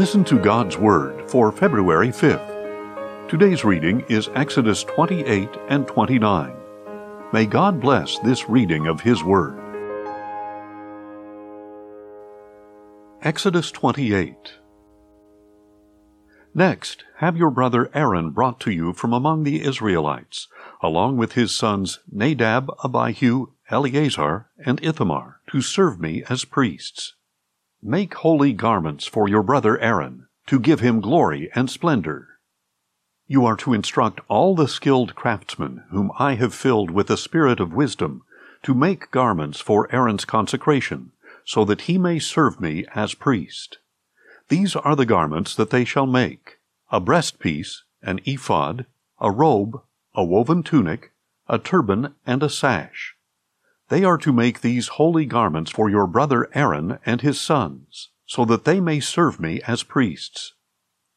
Listen to God's Word for February 5th. Today's reading is Exodus 28 and 29. May God bless this reading of His Word. Exodus 28 Next, have your brother Aaron brought to you from among the Israelites, along with his sons Nadab, Abihu, Eleazar, and Ithamar, to serve me as priests. Make holy garments for your brother Aaron, to give him glory and splendor. You are to instruct all the skilled craftsmen whom I have filled with the spirit of wisdom to make garments for Aaron's consecration, so that he may serve me as priest. These are the garments that they shall make a breastpiece, an ephod, a robe, a woven tunic, a turban, and a sash. They are to make these holy garments for your brother Aaron and his sons, so that they may serve me as priests.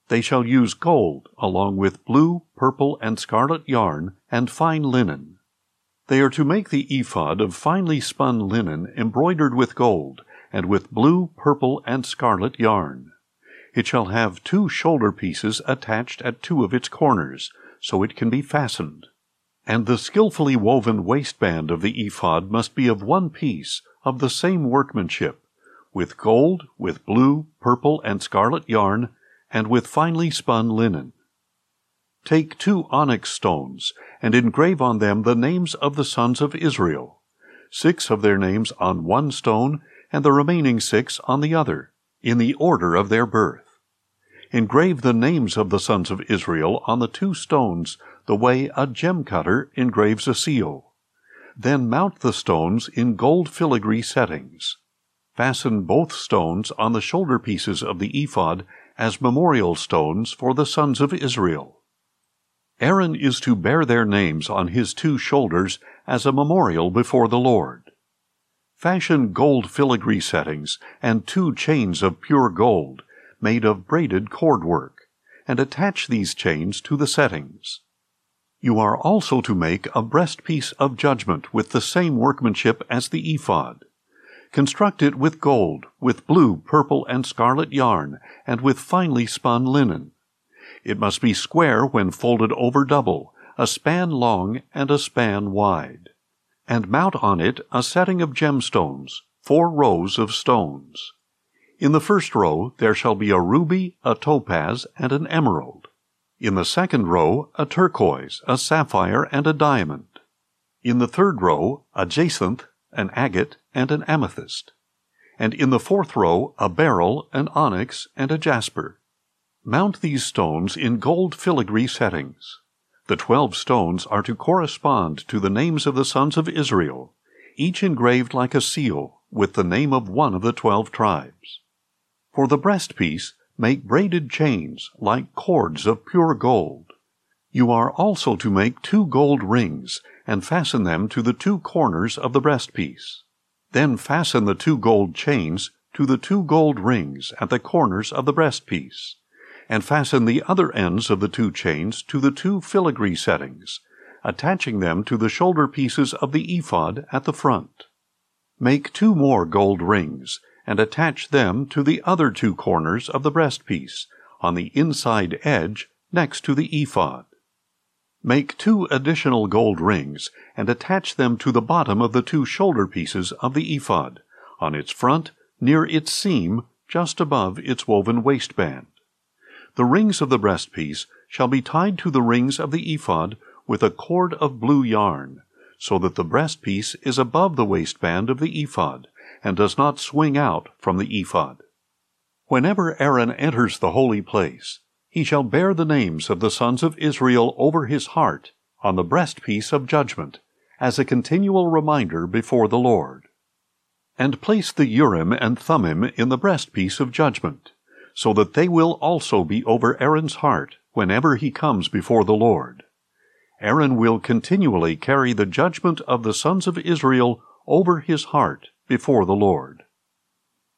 They shall use gold, along with blue, purple, and scarlet yarn, and fine linen. They are to make the ephod of finely spun linen embroidered with gold, and with blue, purple, and scarlet yarn. It shall have two shoulder pieces attached at two of its corners, so it can be fastened. And the skilfully woven waistband of the ephod must be of one piece, of the same workmanship, with gold, with blue, purple, and scarlet yarn, and with finely spun linen. Take two onyx stones, and engrave on them the names of the sons of Israel, six of their names on one stone, and the remaining six on the other, in the order of their birth. Engrave the names of the sons of Israel on the two stones the way a gem cutter engraves a seal. Then mount the stones in gold filigree settings. Fasten both stones on the shoulder pieces of the ephod as memorial stones for the sons of Israel. Aaron is to bear their names on his two shoulders as a memorial before the Lord. Fashion gold filigree settings and two chains of pure gold made of braided cord work, and attach these chains to the settings. You are also to make a breastpiece of judgment with the same workmanship as the ephod. Construct it with gold, with blue, purple, and scarlet yarn, and with finely spun linen. It must be square when folded over double, a span long and a span wide. And mount on it a setting of gemstones, four rows of stones. In the first row there shall be a ruby, a topaz, and an emerald. In the second row, a turquoise, a sapphire, and a diamond. In the third row, a jacinth, an agate, and an amethyst. And in the fourth row, a beryl, an onyx, and a jasper. Mount these stones in gold filigree settings. The twelve stones are to correspond to the names of the sons of Israel, each engraved like a seal, with the name of one of the twelve tribes. For the breastpiece, Make braided chains like cords of pure gold. You are also to make two gold rings and fasten them to the two corners of the breastpiece. Then fasten the two gold chains to the two gold rings at the corners of the breastpiece, and fasten the other ends of the two chains to the two filigree settings, attaching them to the shoulder pieces of the ephod at the front. Make two more gold rings and attach them to the other two corners of the breastpiece, on the inside edge next to the ephod. Make two additional gold rings and attach them to the bottom of the two shoulder pieces of the ephod, on its front, near its seam, just above its woven waistband. The rings of the breastpiece shall be tied to the rings of the ephod with a cord of blue yarn, so that the breastpiece is above the waistband of the ephod, and does not swing out from the ephod. Whenever Aaron enters the holy place, he shall bear the names of the sons of Israel over his heart on the breastpiece of judgment, as a continual reminder before the Lord. And place the Urim and Thummim in the breastpiece of judgment, so that they will also be over Aaron's heart whenever he comes before the Lord. Aaron will continually carry the judgment of the sons of Israel over his heart before the Lord.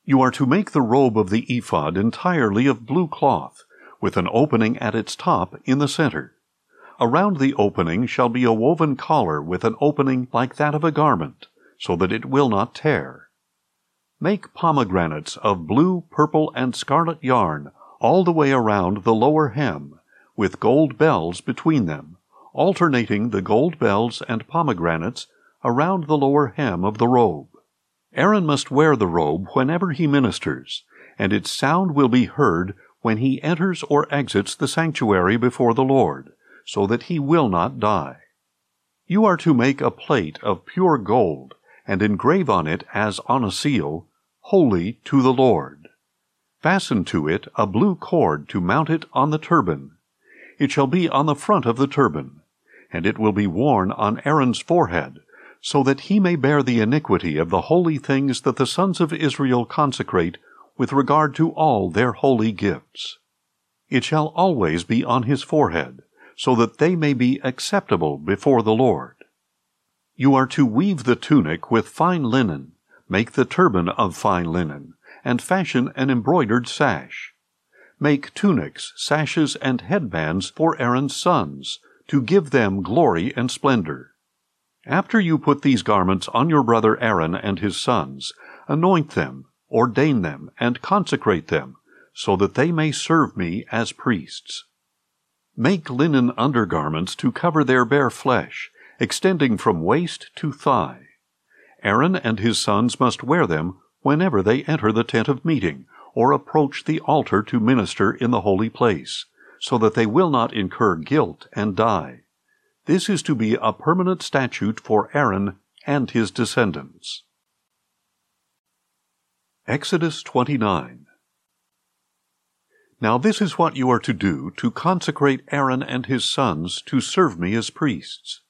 You are to make the robe of the ephod entirely of blue cloth, with an opening at its top in the center. Around the opening shall be a woven collar with an opening like that of a garment, so that it will not tear. Make pomegranates of blue, purple, and scarlet yarn, all the way around the lower hem, with gold bells between them, alternating the gold bells and pomegranates around the lower hem of the robe. Aaron must wear the robe whenever he ministers, and its sound will be heard when he enters or exits the sanctuary before the Lord, so that he will not die. You are to make a plate of pure gold, and engrave on it as on a seal, Holy to the Lord. Fasten to it a blue cord to mount it on the turban. It shall be on the front of the turban, and it will be worn on Aaron's forehead, so that he may bear the iniquity of the holy things that the sons of Israel consecrate with regard to all their holy gifts. It shall always be on his forehead, so that they may be acceptable before the Lord. You are to weave the tunic with fine linen, make the turban of fine linen, and fashion an embroidered sash. Make tunics, sashes, and headbands for Aaron's sons, to give them glory and splendor. After you put these garments on your brother Aaron and his sons, anoint them, ordain them, and consecrate them, so that they may serve me as priests. Make linen undergarments to cover their bare flesh, extending from waist to thigh. Aaron and his sons must wear them whenever they enter the tent of meeting, or approach the altar to minister in the holy place, so that they will not incur guilt and die. This is to be a permanent statute for Aaron and his descendants. Exodus 29 Now this is what you are to do to consecrate Aaron and his sons to serve me as priests.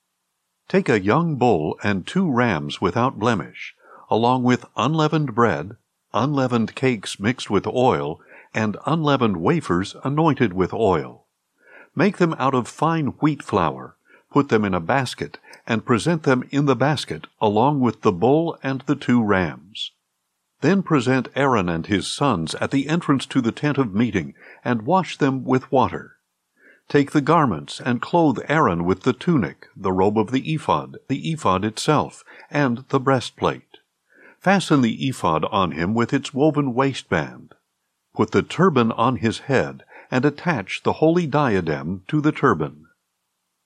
Take a young bull and two rams without blemish, along with unleavened bread, unleavened cakes mixed with oil, and unleavened wafers anointed with oil. Make them out of fine wheat flour put them in a basket, and present them in the basket along with the bull and the two rams. Then present Aaron and his sons at the entrance to the tent of meeting, and wash them with water. Take the garments, and clothe Aaron with the tunic, the robe of the ephod, the ephod itself, and the breastplate. Fasten the ephod on him with its woven waistband. Put the turban on his head, and attach the holy diadem to the turban.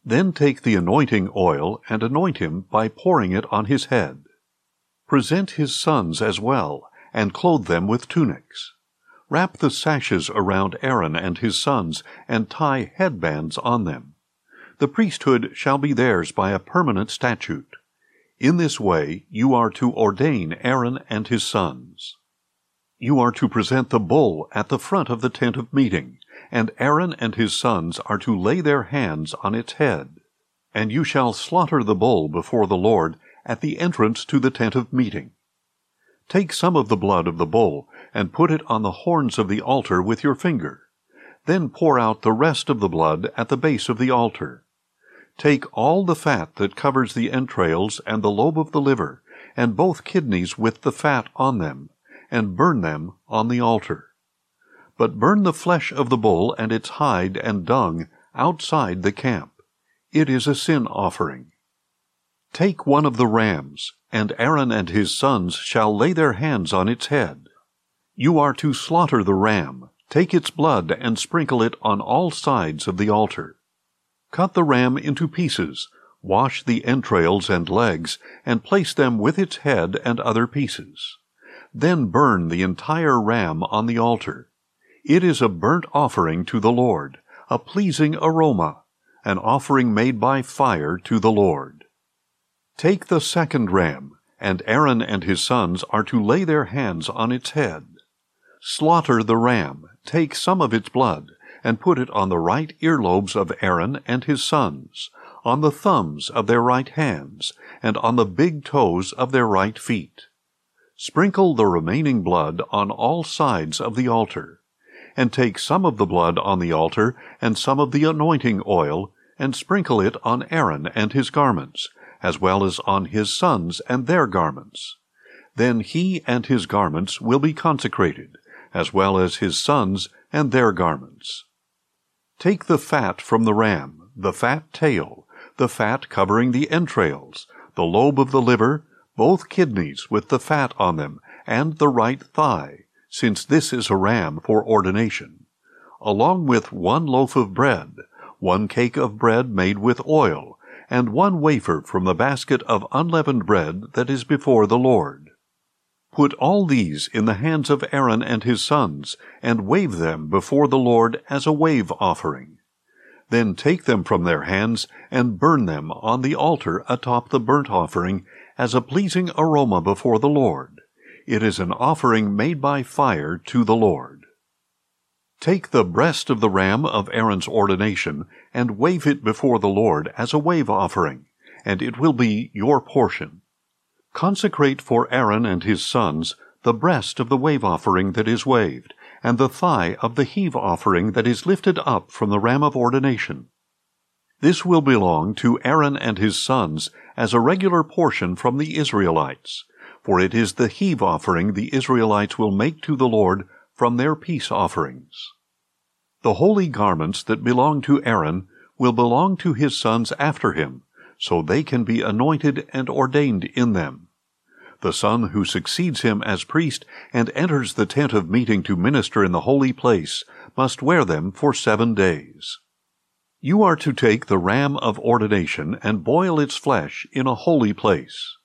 Then take the anointing oil and anoint him by pouring it on his head. Present his sons as well, and clothe them with tunics. Wrap the sashes around Aaron and his sons, and tie headbands on them. The priesthood shall be theirs by a permanent statute. In this way you are to ordain Aaron and his sons. You are to present the bull at the front of the tent of meeting, and Aaron and his sons are to lay their hands on its head. And you shall slaughter the bull before the Lord at the entrance to the tent of meeting. Take some of the blood of the bull, and put it on the horns of the altar with your finger. Then pour out the rest of the blood at the base of the altar. Take all the fat that covers the entrails and the lobe of the liver, and both kidneys with the fat on them, and burn them on the altar but burn the flesh of the bull and its hide and dung outside the camp. It is a sin offering. Take one of the rams, and Aaron and his sons shall lay their hands on its head. You are to slaughter the ram, take its blood, and sprinkle it on all sides of the altar. Cut the ram into pieces, wash the entrails and legs, and place them with its head and other pieces. Then burn the entire ram on the altar. It is a burnt offering to the Lord, a pleasing aroma, an offering made by fire to the Lord. Take the second ram, and Aaron and his sons are to lay their hands on its head. Slaughter the ram, take some of its blood, and put it on the right earlobes of Aaron and his sons, on the thumbs of their right hands, and on the big toes of their right feet. Sprinkle the remaining blood on all sides of the altar and take some of the blood on the altar and some of the anointing oil, and sprinkle it on Aaron and his garments, as well as on his sons and their garments. Then he and his garments will be consecrated, as well as his sons and their garments. Take the fat from the ram, the fat tail, the fat covering the entrails, the lobe of the liver, both kidneys with the fat on them, and the right thigh, since this is a ram for ordination. along with one loaf of bread, one cake of bread made with oil, and one wafer from the basket of unleavened bread that is before the Lord. Put all these in the hands of Aaron and his sons, and wave them before the Lord as a wave offering. Then take them from their hands and burn them on the altar atop the burnt offering as a pleasing aroma before the Lord. It is an offering made by fire to the Lord. Take the breast of the ram of Aaron's ordination and wave it before the Lord as a wave offering, and it will be your portion. Consecrate for Aaron and his sons the breast of the wave offering that is waved, and the thigh of the heave offering that is lifted up from the ram of ordination. This will belong to Aaron and his sons as a regular portion from the Israelites, for it is the heave offering the Israelites will make to the Lord from their peace offerings. The holy garments that belong to Aaron will belong to his sons after him, so they can be anointed and ordained in them. The son who succeeds him as priest and enters the tent of meeting to minister in the holy place must wear them for seven days. You are to take the ram of ordination and boil its flesh in a holy place.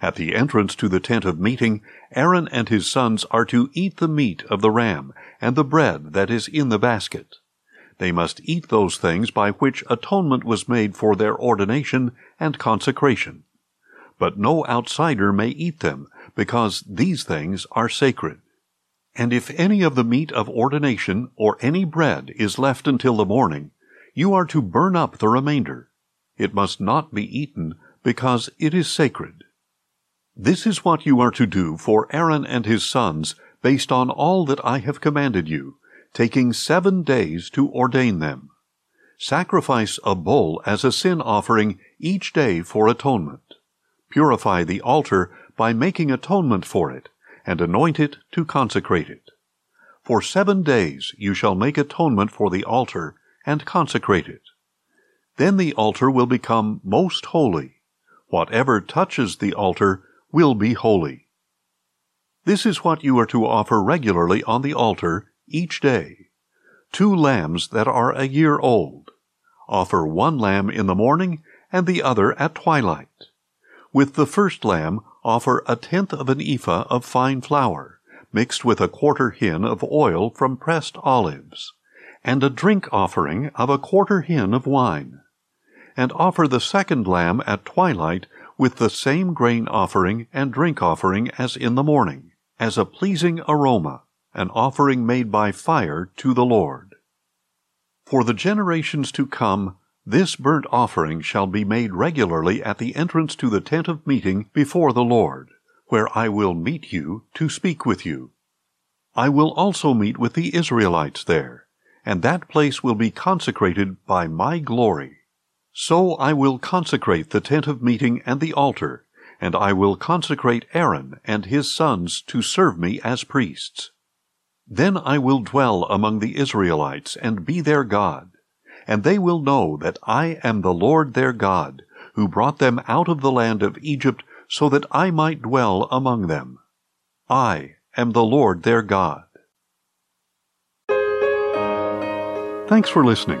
At the entrance to the tent of meeting, Aaron and his sons are to eat the meat of the ram and the bread that is in the basket. They must eat those things by which atonement was made for their ordination and consecration but no outsider may eat them, because these things are sacred. And if any of the meat of ordination or any bread is left until the morning, you are to burn up the remainder. It must not be eaten, because it is sacred. This is what you are to do for Aaron and his sons, based on all that I have commanded you, taking seven days to ordain them. Sacrifice a bull as a sin offering each day for atonement. Purify the altar by making atonement for it, and anoint it to consecrate it. For seven days you shall make atonement for the altar, and consecrate it. Then the altar will become most holy. Whatever touches the altar will be holy. This is what you are to offer regularly on the altar each day. Two lambs that are a year old. Offer one lamb in the morning and the other at twilight. With the first lamb, offer a tenth of an ephah of fine flour, mixed with a quarter hin of oil from pressed olives, and a drink offering of a quarter hin of wine. And offer the second lamb at twilight with the same grain offering and drink offering as in the morning, as a pleasing aroma, an offering made by fire to the Lord. For the generations to come, this burnt offering shall be made regularly at the entrance to the tent of meeting before the Lord, where I will meet you to speak with you. I will also meet with the Israelites there, and that place will be consecrated by my glory. So I will consecrate the tent of meeting and the altar, and I will consecrate Aaron and his sons to serve me as priests. Then I will dwell among the Israelites and be their God and they will know that I am the Lord their God, who brought them out of the land of Egypt so that I might dwell among them. I am the Lord their God. Thanks for listening,